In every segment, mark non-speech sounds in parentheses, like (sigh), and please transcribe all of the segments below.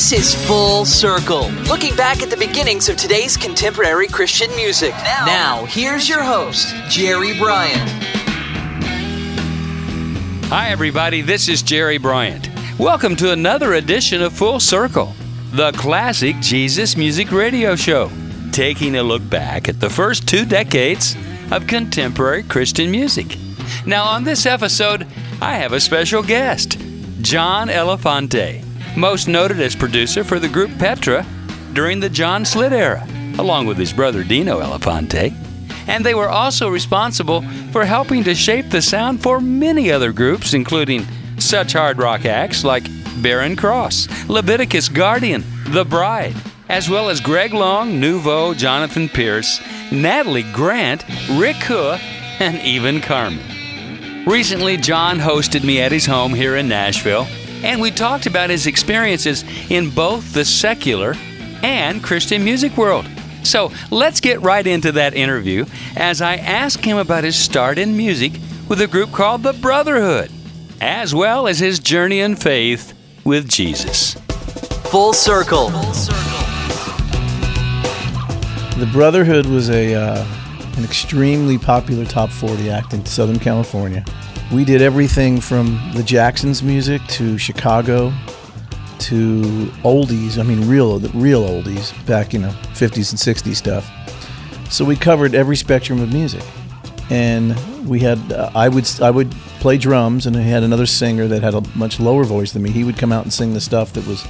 This is Full Circle, looking back at the beginnings of today's contemporary Christian music. Now, here's your host, Jerry Bryant. Hi, everybody. This is Jerry Bryant. Welcome to another edition of Full Circle, the classic Jesus music radio show, taking a look back at the first two decades of contemporary Christian music. Now, on this episode, I have a special guest, John Elefante, most noted as producer for the group Petra during the John Schlitt era, along with his brother Dino Elefante and they were also responsible for helping to shape the sound for many other groups, including such hard rock acts like Barren Cross, Leviticus Guardian, The Bride, as well as Greg Long, Nouveau, Jonathan Pierce, Natalie Grant, Rick Cua, and even Carmen. Recently, John hosted me at his home here in Nashville, and we talked about his experiences in both the secular and Christian music world. So let's get right into that interview as I ask him about his start in music with a group called the Brotherhood, as well as his journey in faith with Jesus. Full Circle. Full circle. The Brotherhood was a uh, an extremely popular top 40 act in Southern California. We did everything from the Jacksons music to Chicago to oldies. I mean, real real oldies back, you know, 50s and 60s stuff. So we covered every spectrum of music, and we had uh, I would I would play drums, and I had another singer that had a much lower voice than me. He would come out and sing the stuff that was,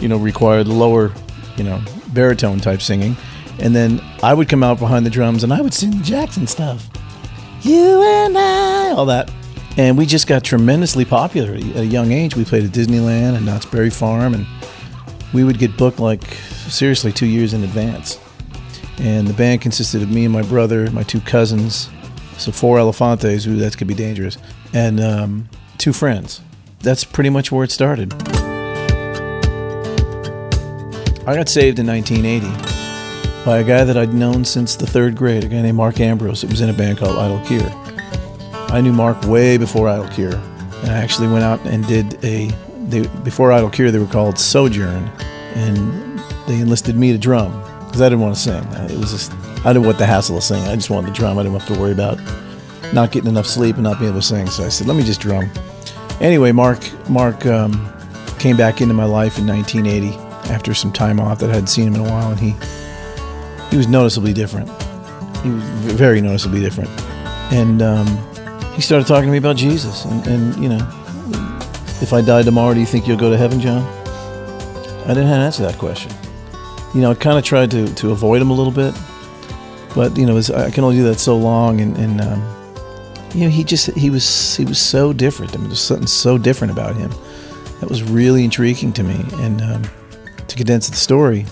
you know, required lower, you know, baritone type singing, and then I would come out behind the drums and I would sing the Jackson stuff. You and I, all that. And we just got tremendously popular at a young age. We played at Disneyland and Knott's Berry Farm, and we would get booked like seriously two years in advance. And the band consisted of me and my brother, my two cousins, so four Elefantes, ooh, that could be dangerous, and um, two friends. That's pretty much where it started. I got saved in 1980 by a guy that I'd known since the third grade, a guy named Mark Ambrose. It was in a band called Idle Cure. I knew Mark way before Idle Cure, and I actually went out and did a. They, before Idle Cure, they were called Sojourn, and they enlisted me to drum because I didn't want to sing. It was just I didn't want the hassle of singing. I just wanted to drum. I didn't have to worry about not getting enough sleep and not being able to sing. So I said, let me just drum. Anyway, Mark Mark um, came back into my life in 1980 after some time off that I hadn't seen him in a while, and he he was noticeably different. He was very noticeably different, and um, he started talking to me about Jesus. And, and you know, if I die tomorrow, do you think you'll go to heaven, John? I didn't have to answer that question. You know, I kind of tried to, to avoid him a little bit, but you know, was, I can only do that so long. And, and um, you know, he just he was he was so different. I mean, there's something so different about him that was really intriguing to me. And um, to condense the story,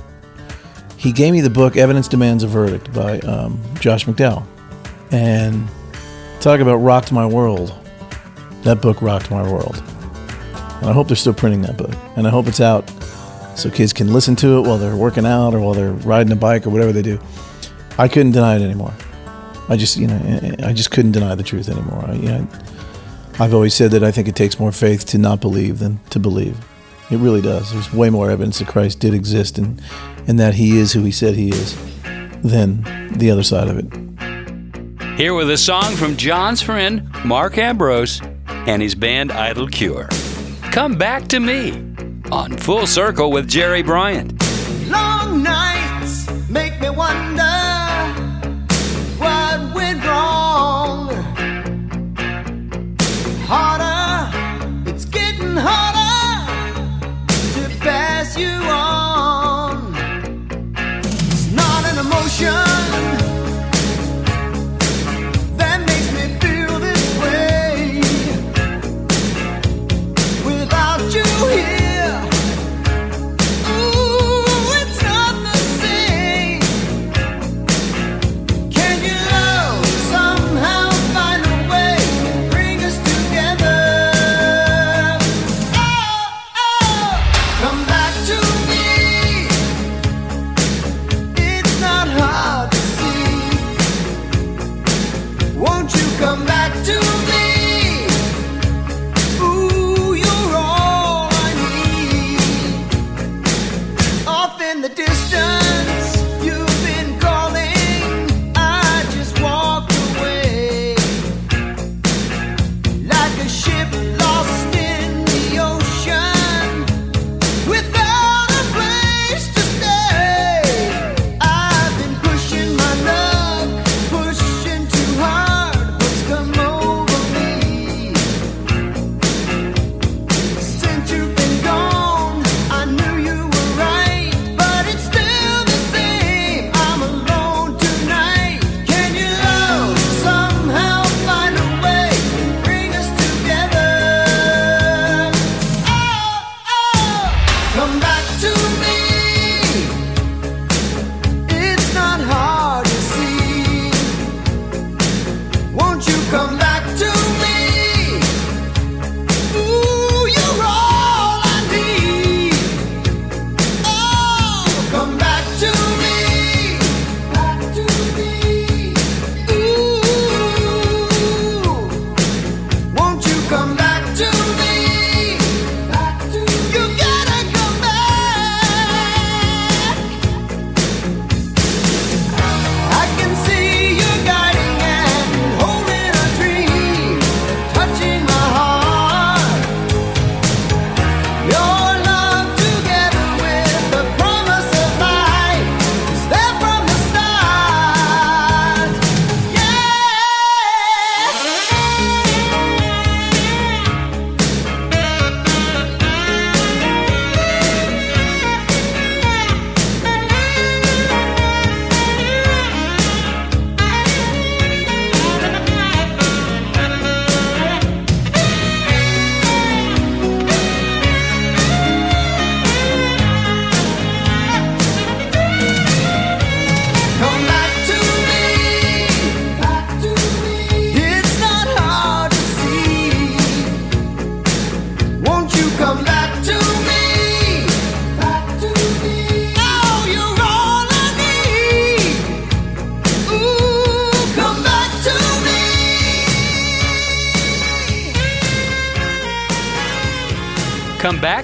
he gave me the book Evidence Demands a Verdict by um, Josh McDowell. And talk about rocked my world. That book rocked my world. And I hope they're still printing that book. And I hope it's out so kids can listen to it while they're working out or while they're riding a bike or whatever they do. I couldn't deny it anymore. I just, you know, I just couldn't deny the truth anymore. I, you know, I've always said that I think it takes more faith to not believe than to believe. It really does. There's way more evidence that Christ did exist and, and that he is who he said he is than the other side of it. Here with a song from John's friend Mark Ambrose and his band Idle Cure. Come back to me on Full Circle with Jerry Bryant. come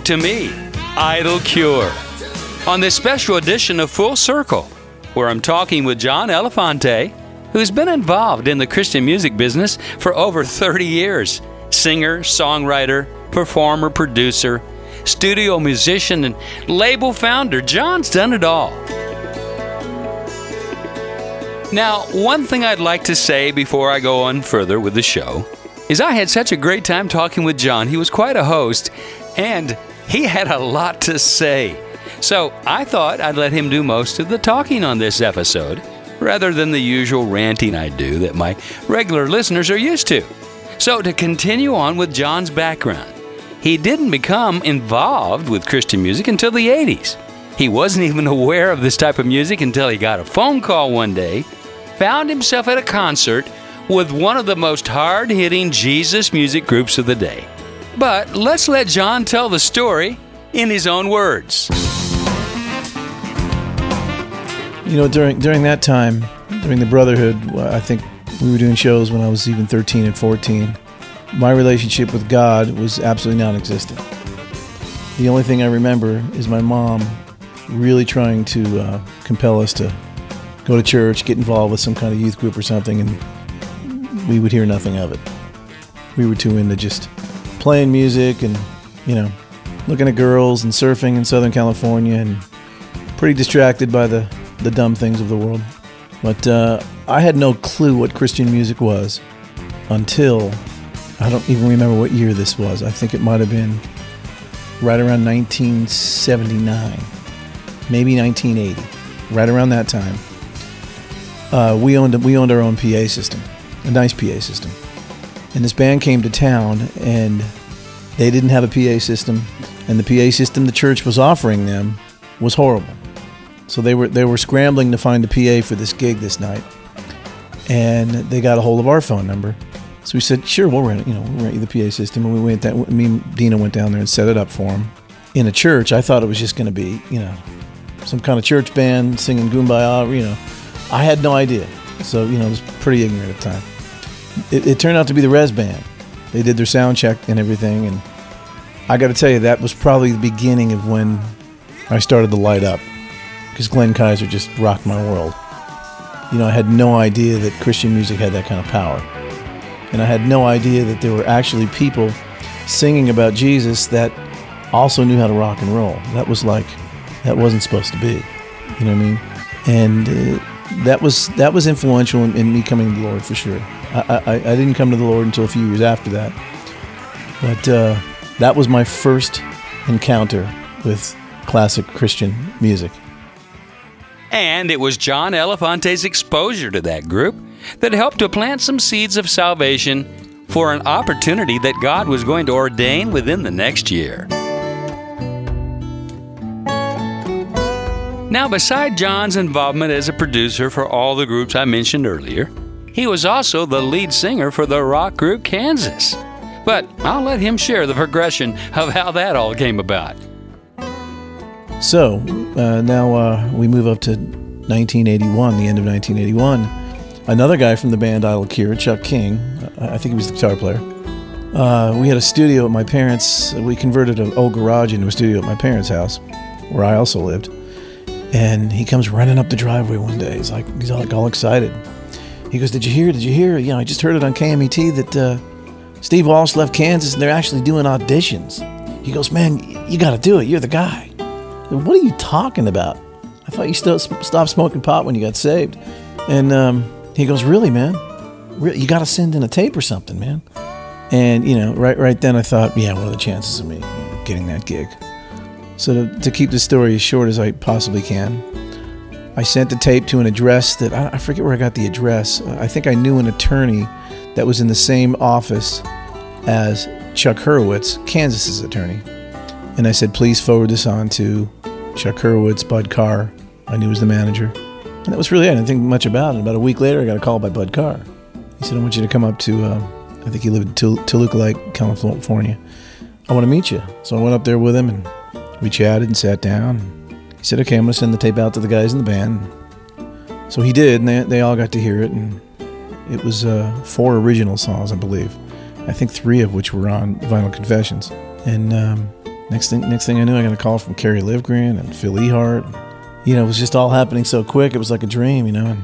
to Me, Idle Cure. On this special edition of Full Circle, where I'm talking with John Elefante, who's been involved in the Christian music business for over 30 years. Singer, songwriter, performer, producer, studio musician, and label founder. John's done it all. Now, one thing I'd like to say before I go on further with the show is I had such a great time talking with John. He was quite a host, and he had a lot to say. So I thought I'd let him do most of the talking on this episode, rather than the usual ranting I do that my regular listeners are used to. So, to continue on with John's background, he didn't become involved with Christian music until the 80s. He wasn't (laughs) even aware of this type of music until he got a phone call one day, found himself at a concert with one of the most hard hitting Jesus music groups of the day. But let's let John tell the story in his own words. You know, during during that time, during the Brotherhood, I think we were doing shows when I was even 13 and 14. My relationship with God was absolutely non existent. The only thing I remember is my mom really trying to uh, compel us to go to church, get involved with some kind of youth group or something, and we would hear nothing of it. We were too into just playing music and, you know, looking at girls and surfing in Southern California and pretty distracted by the, the dumb things of the world. But uh, I had no clue what Christian music was until I don't even remember what year this was. I think it might have been right around 1979, maybe 1980, right around that time. Uh, we owned we owned our own PA system, a nice PA system, and this band came to town and they didn't have a PA system, and the PA system the church was offering them was horrible. So they were they were scrambling to find a PA for this gig this night, and they got a hold of our phone number. So we said, "Sure, we'll rent. You know, we'll rent you the PA system." And we went that me and Dino went down there and set it up for them in a church. I thought it was just going to be you know some kind of church band singing "Kumbaya." You know, I had no idea. So you know, I was pretty ignorant at the time. It, it turned out to be the Rez Band. They did their sound check and everything, and I got to tell you, that was probably the beginning of when I started to light up because Glenn Kaiser just rocked my world. You know, I had no idea that Christian music had that kind of power. And I had no idea that there were actually people singing about Jesus that also knew how to rock and roll. That was like, that wasn't supposed to be. You know what I mean? And uh, that was that was influential in, in, me coming to the Lord for sure. I, I, I, didn't come to the Lord until a few years after that. But uh, that was my first encounter with classic Christian music. And it was John Elefante's exposure to that group that helped to plant some seeds of salvation for an opportunity that God was going to ordain within the next year. Now, beside John's involvement as a producer for all the groups I mentioned earlier, he was also the lead singer for the rock group Kansas. But I'll let him share the progression of how that all came about. So uh, now uh, we move up to 1981, the end of 1981. Another guy from the band Idle Cure, Chuck King, I think he was the guitar player. Uh, we had a studio at my parents'. We converted an old garage into a studio at my parents' house, where I also lived. And he comes running up the driveway one day. He's like, he's all, like all excited. He goes, "Did you hear? Did you hear? You know, I just heard it on KMET that uh, Steve Walsh left Kansas and they're actually doing auditions." He goes, "Man, you got to do it. You're the guy." What are you talking about? I thought you still stopped smoking pot when you got saved. And um, he goes, Really, man? Really? You got to send in a tape or something, man. And, you know, right right then I thought, yeah, what are the chances of me getting that gig? So to, to keep the story as short as I possibly can, I sent the tape to an address that I, forget where I got the address. I think I knew an attorney that was in the same office as Chuck Hurwitz, Kansas's attorney. And I said, please forward this on to Chuck Hurwitz, Bud Carr. I knew was the manager. And that was really it. I didn't think much about it. About a week later, I got a call by Bud Carr. He said, I want you to come up to, uh, I think he lived in Tul- Toluca Lake, California. I want to meet you. So I went up there with him and we chatted and sat down. Said, okay, I'm going to send the tape out to the guys in the band. So he did, and they, they all got to hear it. And it was uh, four original songs, I believe. I think three of which were on Vinyl Confessions. And um, Next thing, next thing I knew, I got a call from Kerry Livgren and Phil Ehart. You know, it was just all happening so quick. It was like a dream, you know. And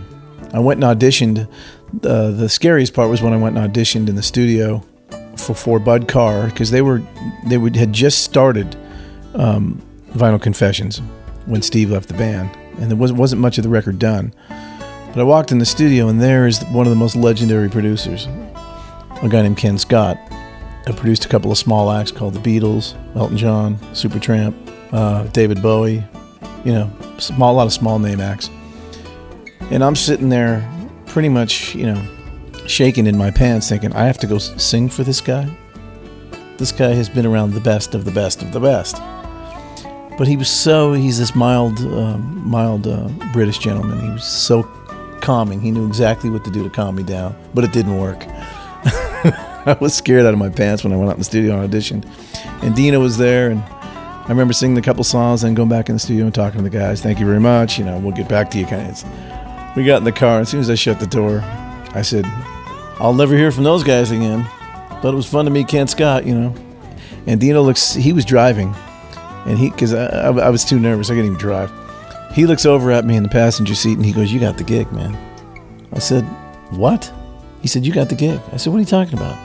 I went and auditioned. Uh, the scariest part was when I went and auditioned in the studio for, for Bud Carr because they were they would, had just started um, Vinyl Confessions when Steve left the band, and there wasn't wasn't much of the record done. But I walked in the studio, and there is one of the most legendary producers, a guy named Ken Scott. I produced a couple of small acts called the Beatles, Elton John, Supertramp, uh, David Bowie, you know, small, a lot of small name acts. And I'm sitting there pretty much, you know, shaking in my pants thinking, I have to go sing for this guy? This guy has been around the best of the best of the best. But he was so, he's this mild, uh, mild uh, British gentleman. He was so calming. He knew exactly what to do to calm me down, but it didn't work. (laughs) I was scared out of my pants when I went out in the studio and auditioned. And Dino was there, and I remember singing a couple songs, and going back in the studio and talking to the guys. Thank you very much. You know, we'll get back to you. Of. We got in the car. And as soon as I shut the door, I said, "I'll never hear from those guys again." But it was fun to meet Ken Scott. You know, and Dino looks. He was driving, and he because I, I, I was too nervous. I couldn't even drive. He looks over at me in the passenger seat, and he goes, "You got the gig, man." I said, "What?" He said, You got the gig. I said, What are you talking about?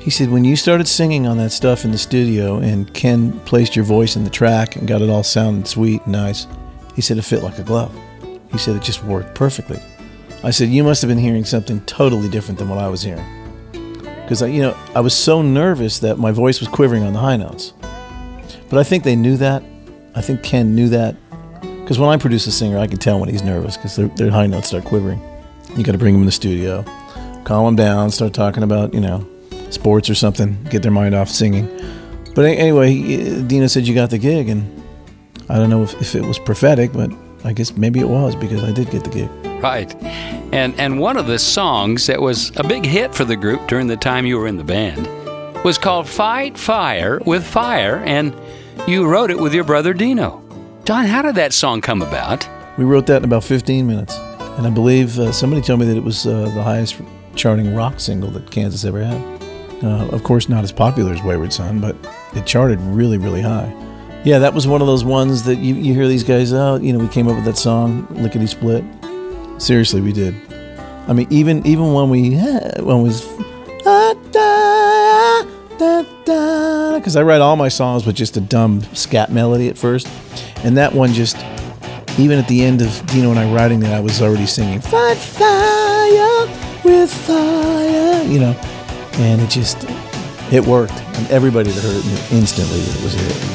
He said, When you started singing on that stuff in the studio and Ken placed your voice in the track and got it all sounding sweet and nice, he said, It fit like a glove. He said, It just worked perfectly. I said, You must have been hearing something totally different than what I was hearing. Because, you know, I was so nervous that my voice was quivering on the high notes. But I think they knew that. I think Ken knew that. Because when I produce a singer, I can tell when he's nervous because their, their high notes start quivering. You got to bring them in the studio calm them down, start talking about, you know, sports or something, get their mind off singing. But anyway, Dino said you got the gig, and I don't know if, if it was prophetic, but I guess maybe it was because I did get the gig. Right. And and one of the songs that was a big hit for the group during the time you were in the band was called Fight Fire with Fire and you wrote it with your brother Dino. John, how did that song come about? We wrote that in about 15 minutes, and I believe uh, somebody told me that it was uh, the highest charting rock single that Kansas ever had. Uh, of course, not as popular as Wayward Son, but it charted really, really high. Yeah, that was one of those ones that you, you hear these guys out. You know, we came up with that song, Lickety Split. Seriously, we did. I mean, even even when we (laughs) when was because I write all my songs with just a dumb scat melody at first, and that one just even at the end of Dino and I writing that, I was already singing "Fight Fire with Fire," you know, and it just it worked, and everybody that heard it instantly it was a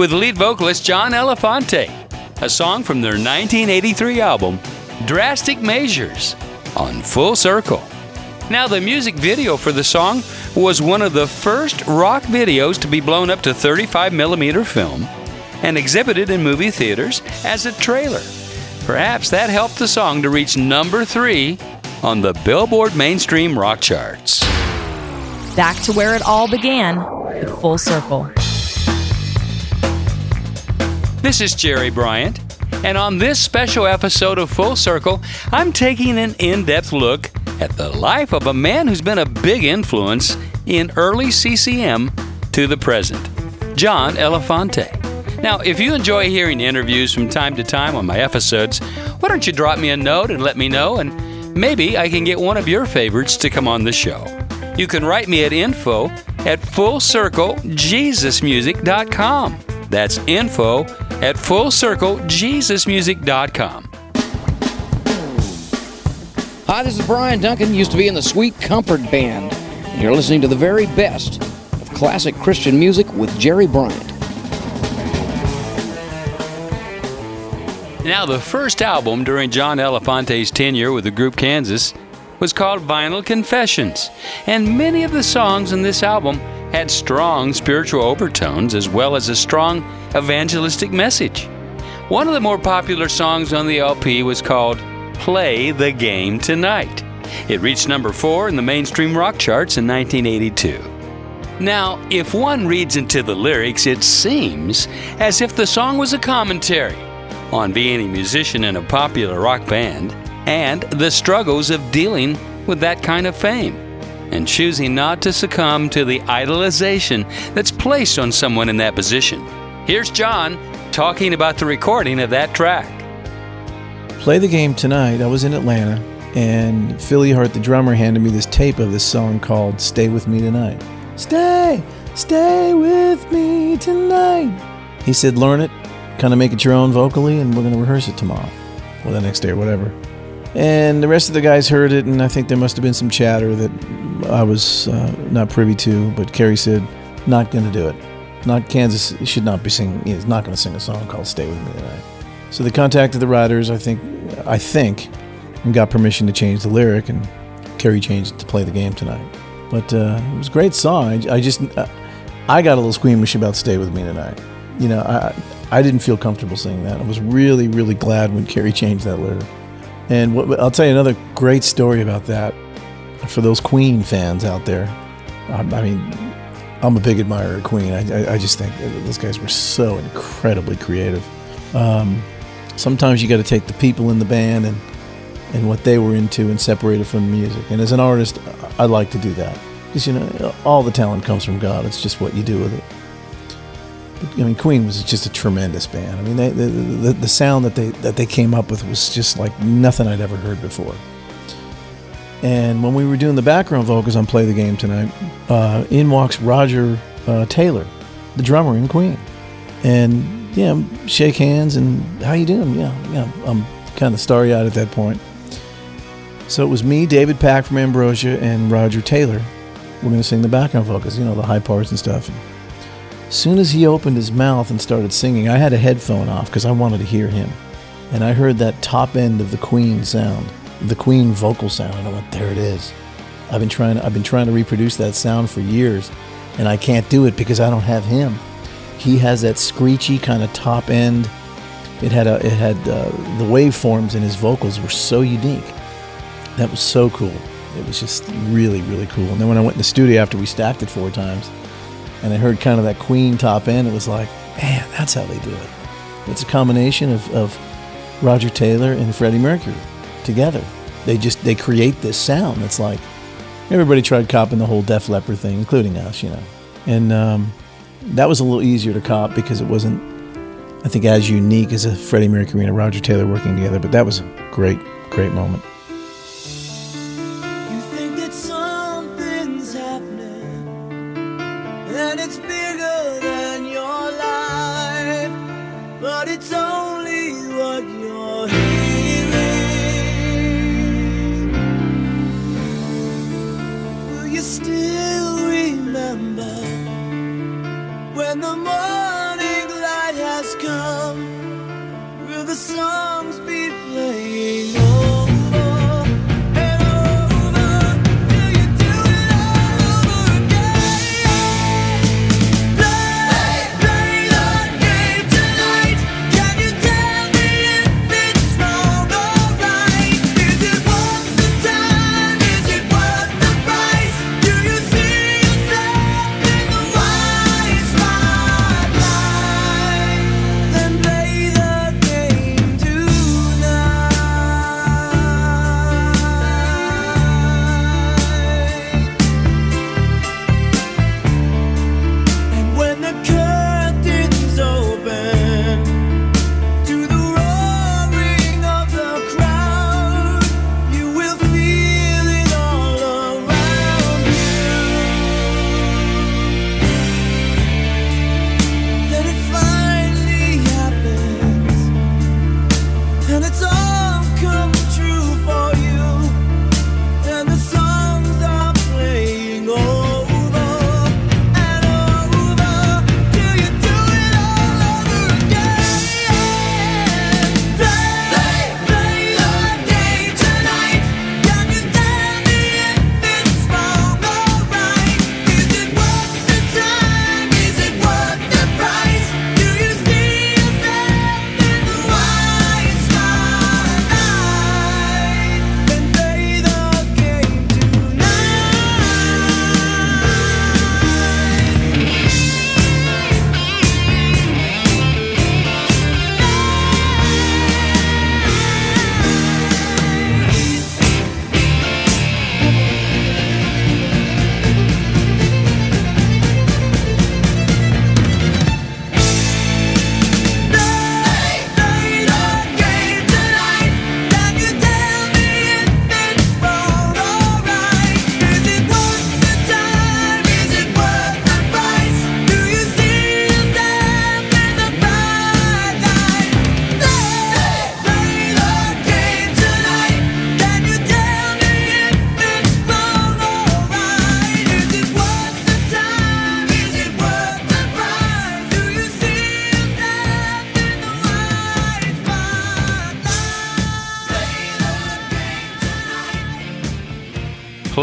with lead vocalist John Elefante, a song from their 1983 album Drastic Measures on Full Circle. Now, the music video for the song was one of the first rock videos to be blown up to 35 millimeter film and exhibited in movie theaters as a trailer. Perhaps that helped the song to reach number three on the Billboard mainstream rock charts. Back to where it all began Full Circle. This is Jerry Bryant, and on this special episode of Full Circle, I'm taking an in depth look at the life of a man who's been a big influence in early CCM to the present, John Elefante. Now, if you enjoy hearing interviews from time to time on my episodes, why don't you drop me a note and let me know, and maybe I can get one of your favorites to come on the show. You can write me at info at fullcirclejesusmusic.com. That's info at fullcirclejesusmusic.com. Hi, this is Brian Duncan, used to be in the Sweet Comfort Band. And you're listening to the very best of classic Christian music with Jerry Bryant. Now, the first album during John Elefante's tenure with the group Kansas was called Vinyl Confessions, and many of the songs in this album had strong spiritual overtones as well as a strong evangelistic message. One of the more popular songs on the LP was called Play the Game Tonight. It reached number four in the mainstream rock charts in 1982. Now, if one reads into the lyrics, it seems as if the song was a commentary on being a musician in a popular rock band and the struggles of dealing with that kind of fame and choosing not to succumb to the idolization that's placed on someone in that position. Here's John talking about the recording of that track. Play the game tonight. I was in Atlanta, and Phil Ehart, the drummer, handed me this tape of this song called Stay With Me Tonight. Stay, stay with me tonight. He said, learn it, kind of make it your own vocally, and we're going to rehearse it tomorrow or the next day or whatever. And the rest of the guys heard it, and I think there must have been some chatter that I was uh, not privy to, but Kerry said, not going to do it. Not Kansas should not be singing, he's not going to sing a song called Stay With Me Tonight. So they contacted the writers, I think, I think, and got permission to change the lyric, and Kerry changed it to play the game tonight. But uh, it was a great song. I, I just, uh, I got a little squeamish about "Stay with Me Tonight." You know, I, I didn't feel comfortable singing that. I was really, really glad when Kerry changed that lyric. And what, I'll tell you another great story about that for those Queen fans out there. I, I mean, I'm a big admirer of Queen. I, I, I just think those guys were so incredibly creative. Um, sometimes you got to take the people in the band and and what they were into and separate it from the music. And as an artist, I like to do that because you know all the talent comes from God. It's just what you do with it. I mean, Queen was just a tremendous band. I mean, they, the, the the sound that they that they came up with was just like nothing I'd ever heard before. And when we were doing the background vocals on "Play the Game" tonight, uh, in walks Roger uh, Taylor, the drummer in Queen, and yeah, shake hands and how you doing? Yeah, yeah, I'm kind of starry eyed at that point. So it was me, David Pack from Ambrosia, and Roger Taylor. We're going to sing the background vocals, you know, the high parts and stuff. As soon as he opened his mouth and started singing, I had a headphone off because I wanted to hear him. And I heard that top end of the Queen sound, the Queen vocal sound, and I went, there it is. I've been trying I've been trying to reproduce that sound for years, and I can't do it because I don't have him. He has that screechy kind of top end. It had a, it had uh, the waveforms in his vocals were so unique. That was so cool. It was just really, really cool. And then when I went in the studio after we stacked it four times, and I heard kind of that Queen top end, it was like, man, that's how they do it. It's a combination of, of Roger Taylor and Freddie Mercury together. They just they create this sound that's like everybody tried copying the whole Def Leppard thing, including us, you know. And um, that was a little easier to cop because it wasn't, I think, as unique as a Freddie Mercury and a Roger Taylor working together. But that was a great, great moment.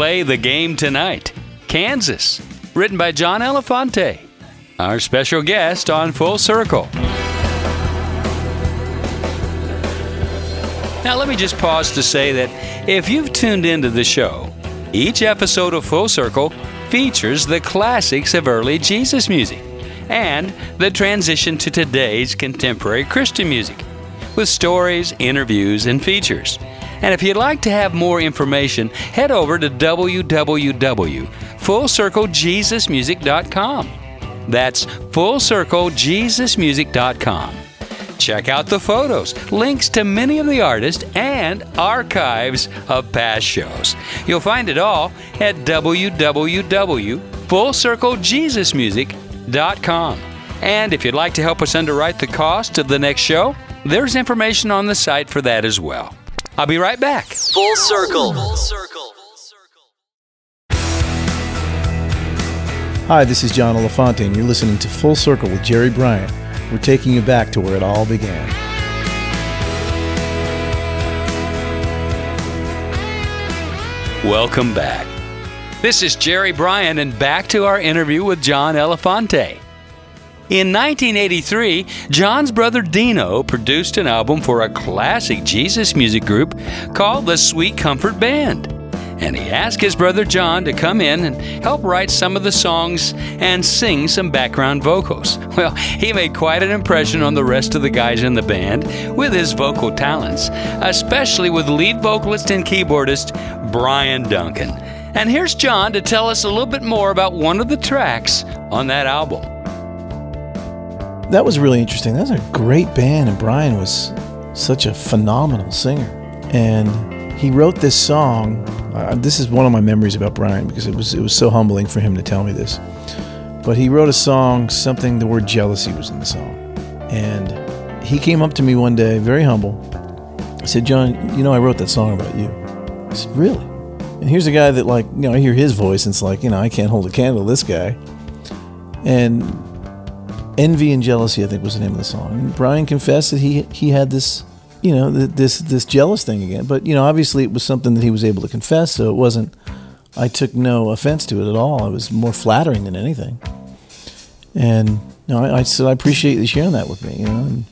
Play the Game Tonight, Kansas, written by John Elefante. Our special guest on Full Circle. Now, let me just pause to say that if you've tuned into the show, each episode of Full Circle features the classics of early Jesus music and the transition to today's contemporary Christian music with stories, interviews, and features. And if you'd like to have more information, head over to www.fullcirclejesusmusic.com. That's fullcirclejesusmusic.com. Check out the photos, links to many of the artists, and archives of past shows. You'll find it all at www.fullcirclejesusmusic.com. And if you'd like to help us underwrite the cost of the next show, there's information on the site for that as well. I'll be right back. Full circle. Full circle. Hi, this is John Elefante, and you're listening to Full Circle with Jerry Bryant. We're taking you back to where it all began. Welcome back. This is Jerry Bryant, and back to our interview with John Elefante. In 1983, John's brother Dino produced an album for a classic Jesus music group called the Sweet Comfort Band. And he asked his brother John to come in and help write some of the songs and sing some background vocals. (laughs) Well, he made quite an impression on the rest of the guys in the band with his vocal talents, especially with lead vocalist and keyboardist Brian Duncan. And here's John to tell us a little bit more about one of the tracks on that album. That was really interesting. That was a great band, and Brian was such a phenomenal singer. And he wrote this song. Uh, this is one of my memories about Brian because it was it was so humbling for him to tell me this. But he wrote a song, something the word jealousy was in the song, and he came up to me one day, very humble. He said, "John, you know I wrote that song about you." I said, "Really?" And here's a guy that like you know I hear his voice, and it's like you know I can't hold a candle to this guy. And Envy and Jealousy, I think, was the name of the song. And Brian confessed that he he had this, you know, this this jealous thing again. But you know, obviously, it was something that he was able to confess, so it wasn't. I took no offense to it at all. It was more flattering than anything. And you know, I, I said I appreciate you sharing that with me. You know, and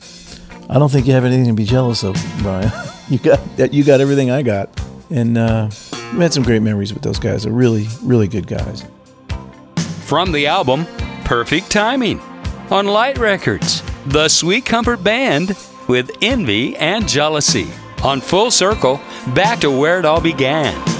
I don't think you have anything to be jealous of, Brian. (laughs) you got you got everything I got, and uh, we had some great memories with those guys. They're really really good guys. From the album Perfect Timing on Light Records, the Sweet Comfort Band with Envy and Jealousy. On Full Circle, back to where it all began.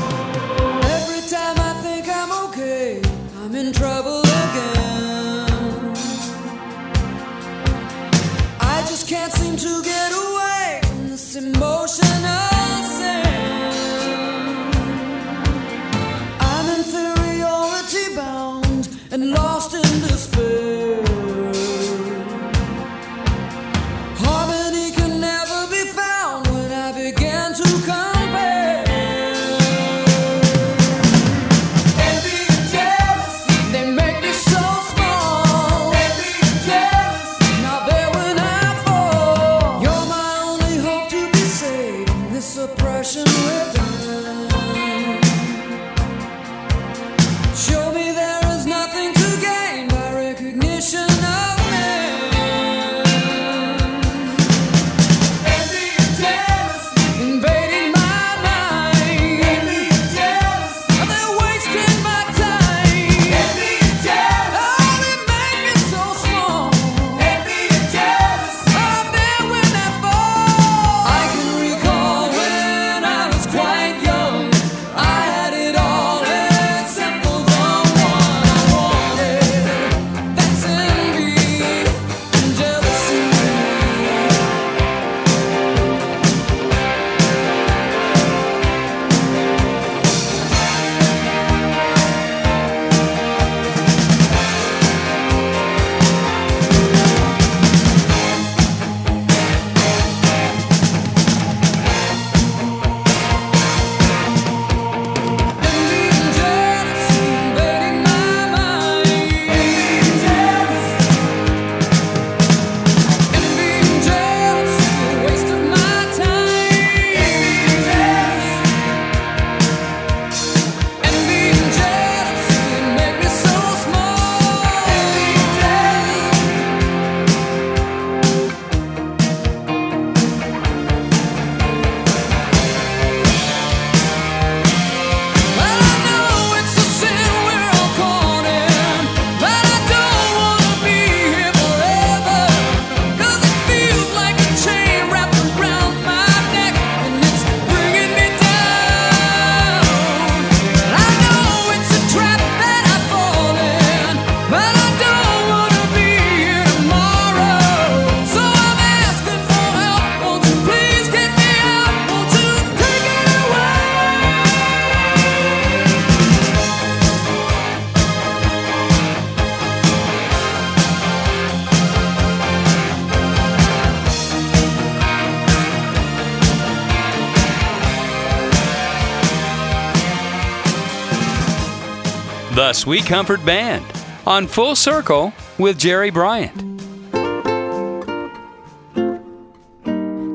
The Sweet Comfort Band on Full Circle with Jerry Bryant.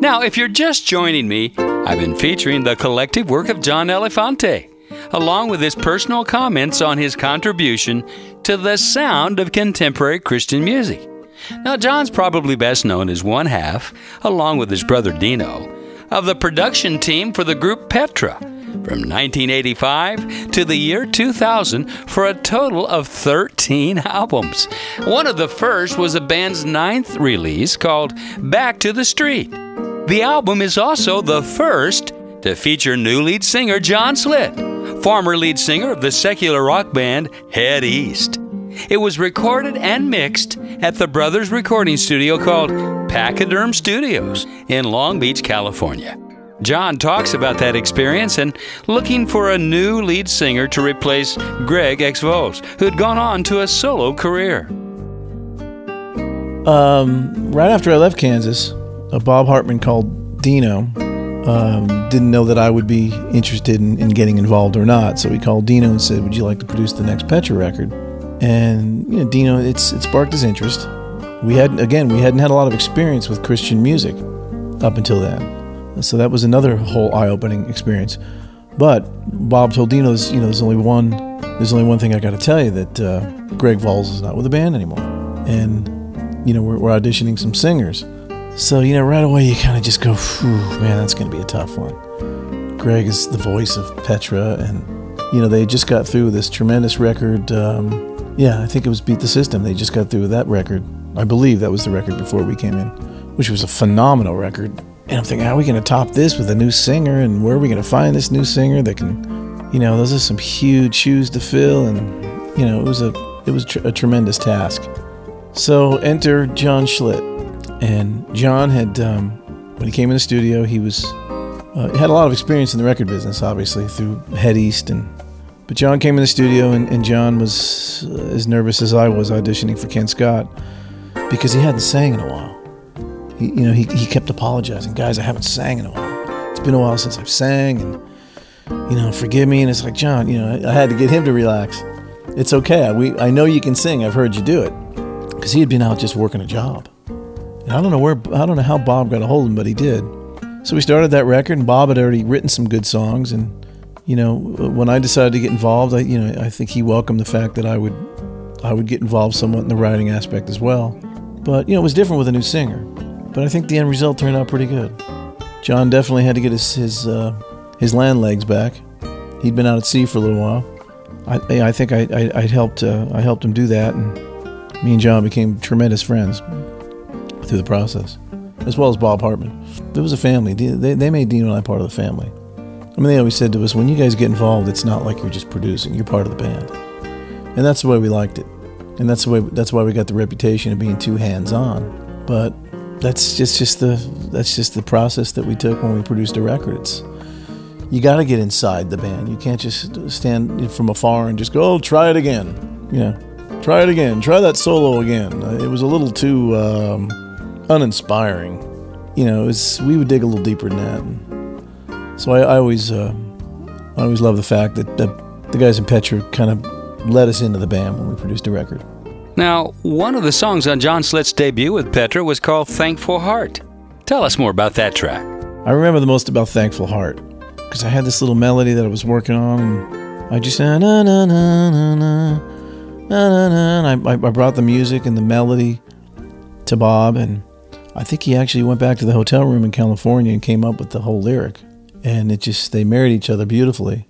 Now, if you're just joining me, I've been featuring the collective work of John Elefante, along with his personal comments on his contribution to the sound of contemporary Christian music. Now, John's probably best known as one half, along with his brother Dino, of the production team for the group Petra from 1985 to the year 2000 for a total of 13 (laughs) albums. One of the first was the band's ninth release called Back to the Street. The album is also the first to feature new lead singer John Schlitt, former lead singer of the secular rock band Head East. It was recorded and mixed at the Brothers recording studio called Pakaderm Studios in Long Beach, California. John talks about that experience and looking for a new lead singer to replace Greg X Volz, who'd gone on to a solo career. Um, right after I left Kansas, uh, Bob Hartman called Dino. Um, didn't know that I would be interested in, in getting involved or not, so he called Dino and said, "Would you like to produce the next Petra record?" And you know, Dino, it's it sparked his interest. We had again, we hadn't had a lot of experience with Christian music up until then, so that was another whole eye-opening experience. But Bob told Dino, "There's- you know, there's only one, there's only one thing I got to tell you that uh, Greg Volz is not with the band anymore, and you know, we're, we're auditioning some singers." So, you know, right away you kind of just go, man, that's going to be a tough one. Greg is the voice of Petra, and, you know, they just got through this tremendous record. Um, yeah, I think it was Beat the System. They just got through that record. I believe that was the record before we came in, which was a phenomenal record. And I'm thinking, how are we going to top this with a new singer? And where are we going to find this new singer that can, you know, those are some huge shoes to fill. And, you know, it was a, it was tr- a tremendous task. So enter John Schlitt. And John had, um, when he came in the studio, he was uh, had a lot of experience in the record business, obviously through Head East, and but John came in the studio, and, and John was uh, as nervous as I was auditioning for Ken Scott because he hadn't sang in a while. You know, he, he kept apologizing, guys, I haven't sang in a while. It's been a while since I've sang, and you know, forgive me. And it's like John, you know, I, I had to get him to relax. It's okay. I, we, I know you can sing. I've heard you do it because he had been out just working a job. And I don't know where I don't know how Bob got a hold of him, but he did. So we started that record, and Bob had already written some good songs. And you know, uh, when I decided to get involved, I you know I think he welcomed the fact that I would I would get involved somewhat in the writing aspect as well. But you know, it was different with a new singer. But I think the end result turned out pretty good. John definitely had to get his his uh, his land legs back. He'd been out at sea for a little while. I I think I I, I helped uh, I helped him do that, and me and John became tremendous friends through the process, as well as Bob Hartman. It was a family. They, they made Dean and I part of the family. I mean, they always said to us, when you guys get involved, it's not like you're just producing; you're part of the band, and that's the way we liked it, and that's the way that's why we got the reputation of being too hands-on. But that's just just the that's just the process that we took when we produced a record. It's you got to get inside the band. You can't just stand from afar and just go, "Oh, try it again." You know, try it again. Try that solo again. It was a little too um, uninspiring. You know, was, we would dig a little deeper than that. So I, I always, uh, I always love the fact that, that the guys in Petra kind of led us into the band when we produced a record. Now, one of the songs on John Schlitt's debut with Petra was called Thankful Heart. Tell us more about that track. I remember the most about Thankful Heart because I had this little melody that I was working on, and I just na na na na na na na na, I, I brought the music and the melody to Bob, and I think he actually went back to the hotel room in California and came up with the whole lyric, and it just they married each other beautifully.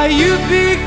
Are you'd be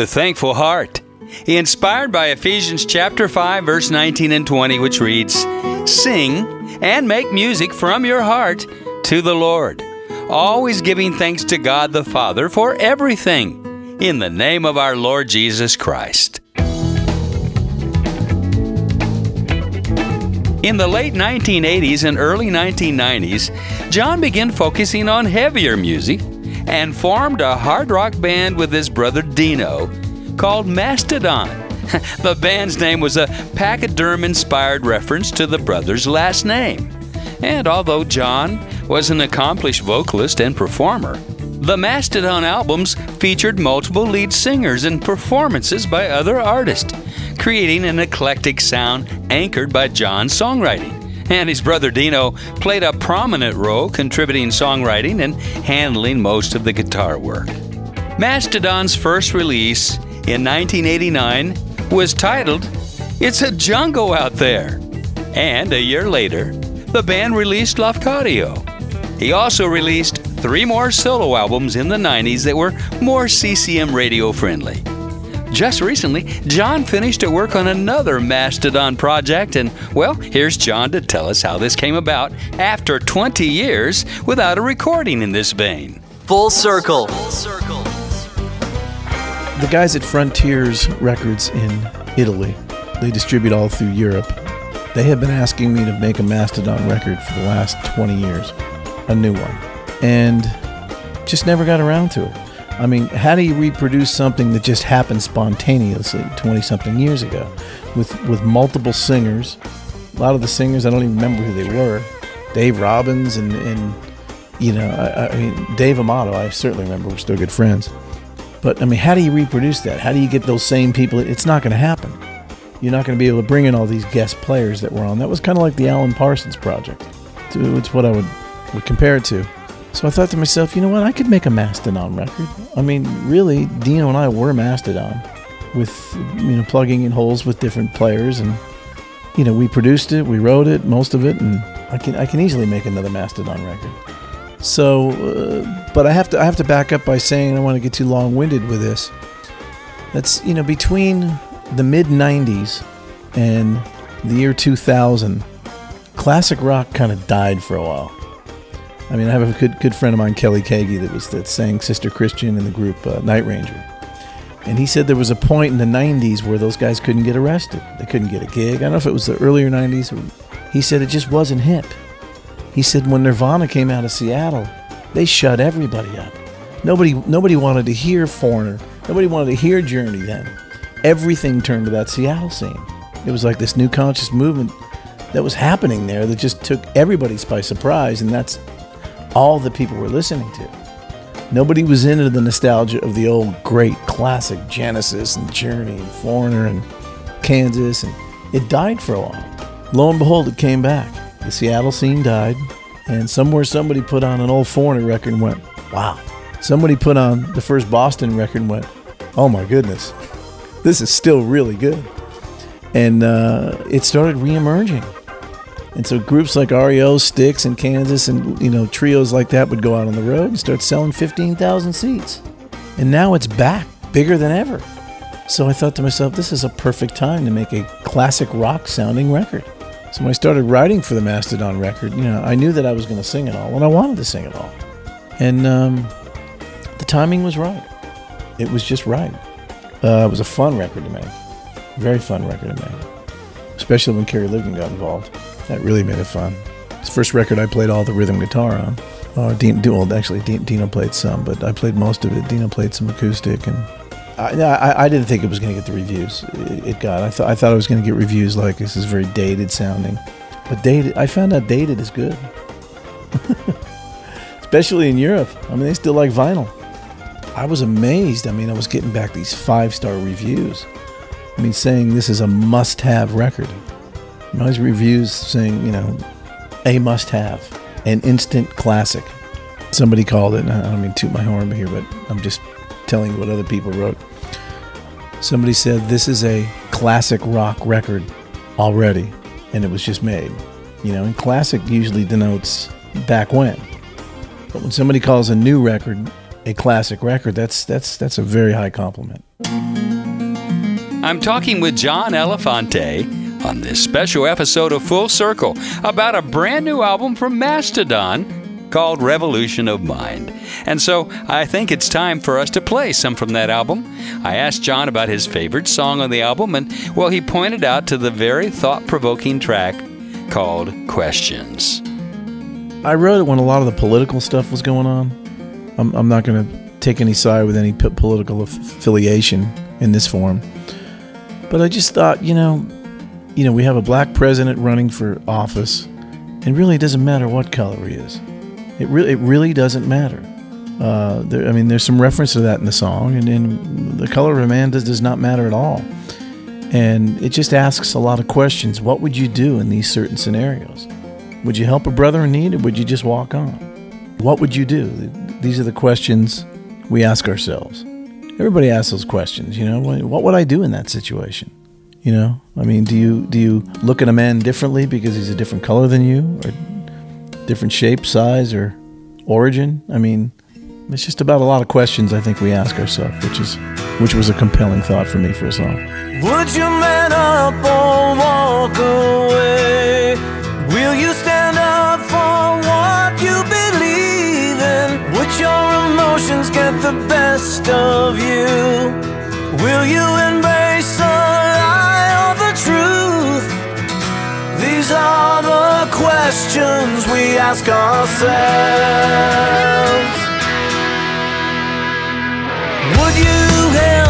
with thankful heart. Inspired by Ephesians chapter 5 verse 19 and 20 which reads, "Sing and make music from your heart to the Lord, always giving thanks to God the Father for everything in the name of our Lord Jesus Christ." In the late 1980s and early 1990s, John began focusing on heavier music and formed a hard rock band with his brother Dino called Mastedon. (laughs) the band's name was a pachyderm inspired reference to the brother's last name. And although John was an accomplished vocalist and performer, the Mastedon albums featured multiple lead singers and performances by other artists, creating an eclectic sound anchored by John's songwriting. And his brother Dino played a prominent role contributing songwriting and handling most of the guitar work. Mastedon's first release in 1989 was titled It's a Jungle Out There. And a year later, the band released Lafcadio. He also released three more solo albums in the 90s that were more CCM radio friendly. Just recently, John finished at work on another Mastedon project, and well, here's John to tell us how this came about after 20 years without a recording in this vein. Full circle. The guys at Frontiers Records in Italy, they distribute all through Europe. They have been asking me to make a Mastedon record for the last 20 years, a new one, and just never got around to it. I mean, how do you reproduce something that just happened spontaneously 20 something years ago with, with multiple singers? A lot of the singers, I don't even remember who they were. Dave Robbins and, and you know, I, I mean, Dave Amato, I certainly remember. We're still good friends. But I mean, how do you reproduce that? How do you get those same people? It's not going to happen. You're not going to be able to bring in all these guest players that were on. That was kind of like the Alan Parsons project. It's what I would, would compare it to. So I thought to myself, you know what? I could make a Mastedon record. I mean, really, Dino and I were Mastedon with, you know, plugging in holes with different players. And, you know, we produced it, we wrote it, most of it. And I can, I can easily make another Mastedon record. So, uh, but I have to I have to back up by saying I don't want to get too long-winded with this. That's you know between the mid '90s and the year 2000, classic rock kind of died for a while. I mean, I have a good good friend of mine, Kelly Keagy, that was that sang Sister Christian in the group uh, Night Ranger, and he said there was a point in the '90s where those guys couldn't get arrested. They couldn't get a gig. I don't know if it was the earlier '90s. He said it just wasn't hip. He said when Nirvana came out of Seattle, they shut everybody up. Nobody nobody wanted to hear Foreigner. Nobody wanted to hear Journey then. Everything turned to that Seattle scene. It was like this new conscious movement that was happening there that just took everybody by surprise, and that's all the people were listening to. Nobody was into the nostalgia of the old great classic Genesis and Journey and Foreigner and Kansas, and it died for a while. Lo and behold, it came back. The Seattle scene died, and somewhere somebody put on an old Foreigner record and went, wow. Somebody put on the first Boston record and went, oh my goodness, this is still really good. And uh, it started reemerging. And so groups like REO, Styx and Kansas, and you know trios like that would go out on the road and start selling 15,000 seats. And now it's back, bigger than ever. So I thought to myself, this is a perfect time to make a classic rock sounding record. So when I started writing for the Mastedon record, you know, I knew that I was going to sing it all, and I wanted to sing it all. And um, the timing was right. It was just right. Uh, it was a fun record to make. Very fun record to make. Especially when Kerry Livgren got involved. That really made it fun. It's the first record I played all the rhythm guitar on. Uh, Dean, well, actually, Dean, Dino played some, but I played most of it. Dino played some acoustic, and I, I, I didn't think it was going to get the reviews it, it got. I thought I thought I was going to get reviews like this is very dated sounding, but dated. I found out dated is good, (laughs) especially in Europe. I mean, they still like vinyl. I was amazed. I mean, I was getting back these five star reviews. I mean, saying this is a must have record. And these reviews saying, you know, a must have, an instant classic. Somebody called it, I don't mean toot my horn here, but I'm just telling you what other people wrote. Somebody said this is a classic rock record already, and it was just made. You know, and classic usually denotes back when. But when somebody calls a new record a classic record, that's that's that's a very high compliment. I'm talking with John Elefante on this special episode of Full Circle about a brand new album from Mastedon called Revolution of Mind. And so I think it's time for us to play some from that album. I asked John about his favorite song on the album, and well, he pointed out to the very thought provoking track called Questions. I wrote it when a lot of the political stuff was going on. I'm, I'm not going to take any side with any p- political aff- affiliation in this form, but I just thought, you know, you know, we have a black president running for office, and really it doesn't matter what color he is. It really, it really doesn't matter. Uh, there, I mean, there's some reference to that in the song, and, and the color of a man does, does not matter at all. And it just asks a lot of questions. What would you do in these certain scenarios? Would you help a brother in need or would you just walk on? What would you do? These are the questions we ask ourselves. Everybody asks those questions, you know, what would I do in that situation? You know, I mean, do you do you look at a man differently because he's a different color than you or different shape, size or origin? I mean, it's just about a lot of questions I think we ask ourselves, which is which was a compelling thought for me for a song. Would you man up or walk away? Emotions get the best of you? Will you embrace the lie or the truth? These are the questions we ask ourselves. Would you help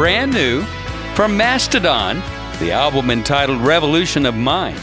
brand new from Mastedon, the album entitled Revolution of Mind.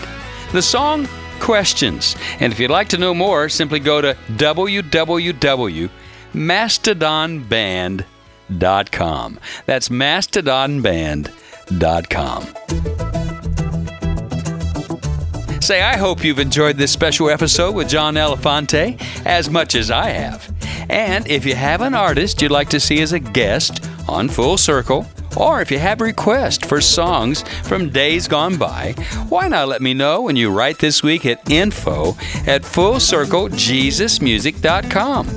The song Questions. And if you'd like to know more, simply go to www.mastedonband.com. That's mastedonband.com. Say, I hope you've enjoyed this special episode with John Elefante as much as I have. And if you have an artist you'd like to see as a guest on Full Circle, or if you have requests for songs from days gone by, why not let me know when you write this week at info at fullcirclejesusmusic.com.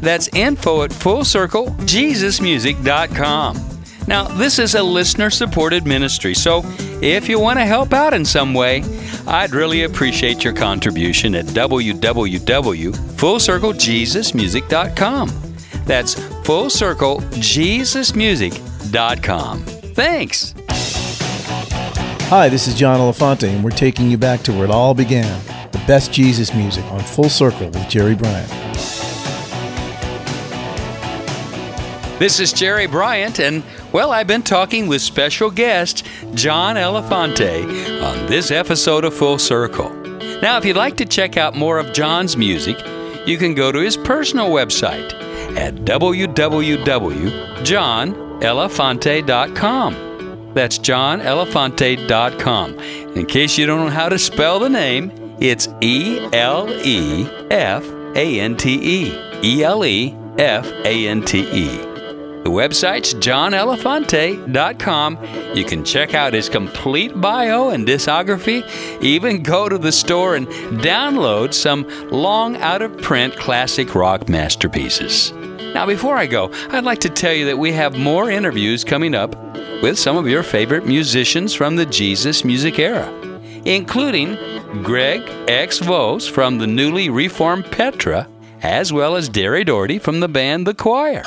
That's info at fullcirclejesusmusic.com. Now, this is a listener supported ministry, so if you want to help out in some way, I'd really appreciate your contribution at www.fullcirclejesusmusic.com. That's fullcirclejesusmusic.com. Thanks. Hi, this is John Elefante, and we're taking you back to where it all began the best Jesus music on Full Circle with Jerry Bryant. This is Jerry Bryant, and well, I've been talking with special guest John Elefante on this episode of Full Circle. Now, if you'd like to check out more of John's music, you can go to his personal website at www.johnelefante.com. That's johnelefante.com. In case you don't know how to spell the name, it's E L E F A N T E. E L E F A N T E. The website's johnelefante.com. You can check out his complete bio and discography, even go to the store and download some long out of print classic rock masterpieces. Now, before I go, I'd like to tell you that we have more interviews coming up with some of your favorite musicians from the Jesus music era, including Greg X. Volz from the newly reformed Petra, as well as Derri Daugherty from the band The Choir.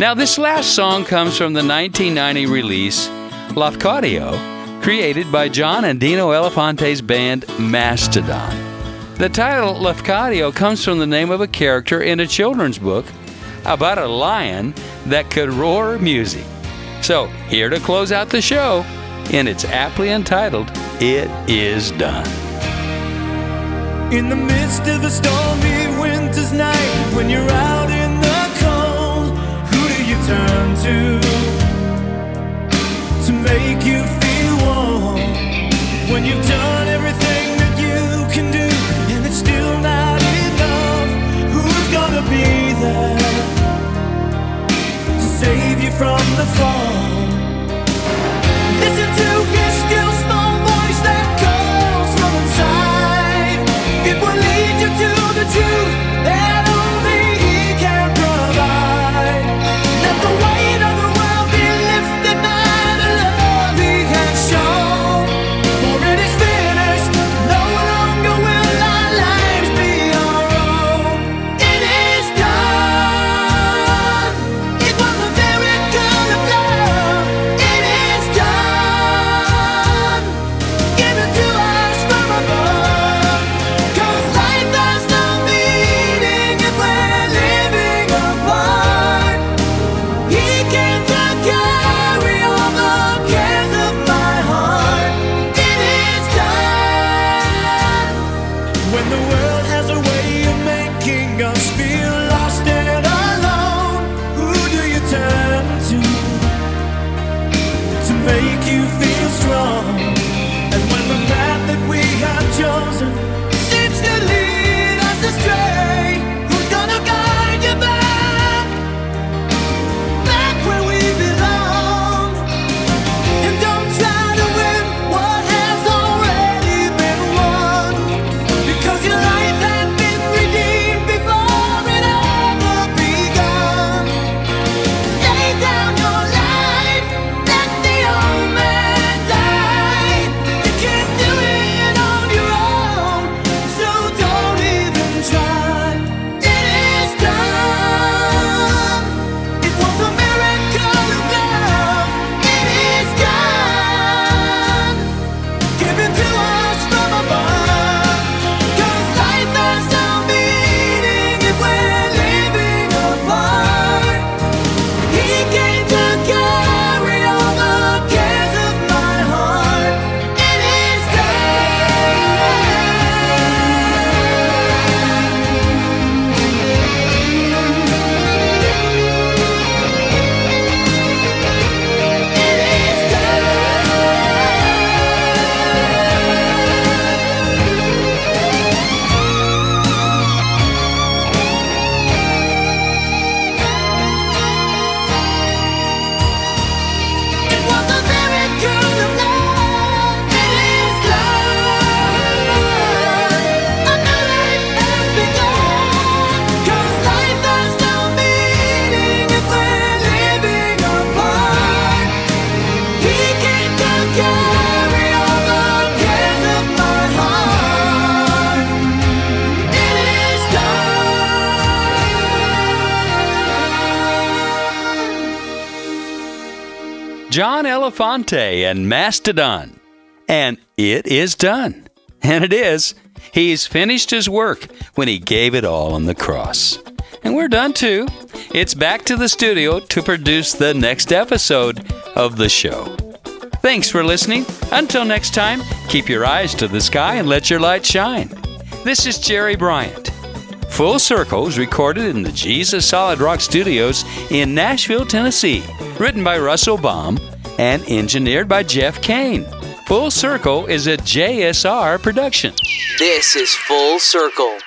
Now, this last song comes from the 1990 release Lafcadio, created by John and Dino Elefante's band Mastedon. The title Lafcadio comes from the name of a character in a children's book about a lion that could roar music. So, here to close out the show, and it's aptly entitled It Is Done. In the midst of a stormy winter's night, when you're out in the cold, who do you turn to to make you feel warm? When you've done everything from the fall? John Elefante and Mastedon. And it is done. And it is. He's finished his work when he gave it all on the cross. And we're done too. It's back to the studio to produce the next episode of the show. Thanks for listening. Until next time, keep your eyes to the sky and let your light shine. This is Jerry Bryant. Full Circle is recorded in the Jesus Solid Rock Studios in Nashville, Tennessee. Written by Russell Baum and engineered by Jeff Kane. Full Circle is a JSR production. This is Full Circle.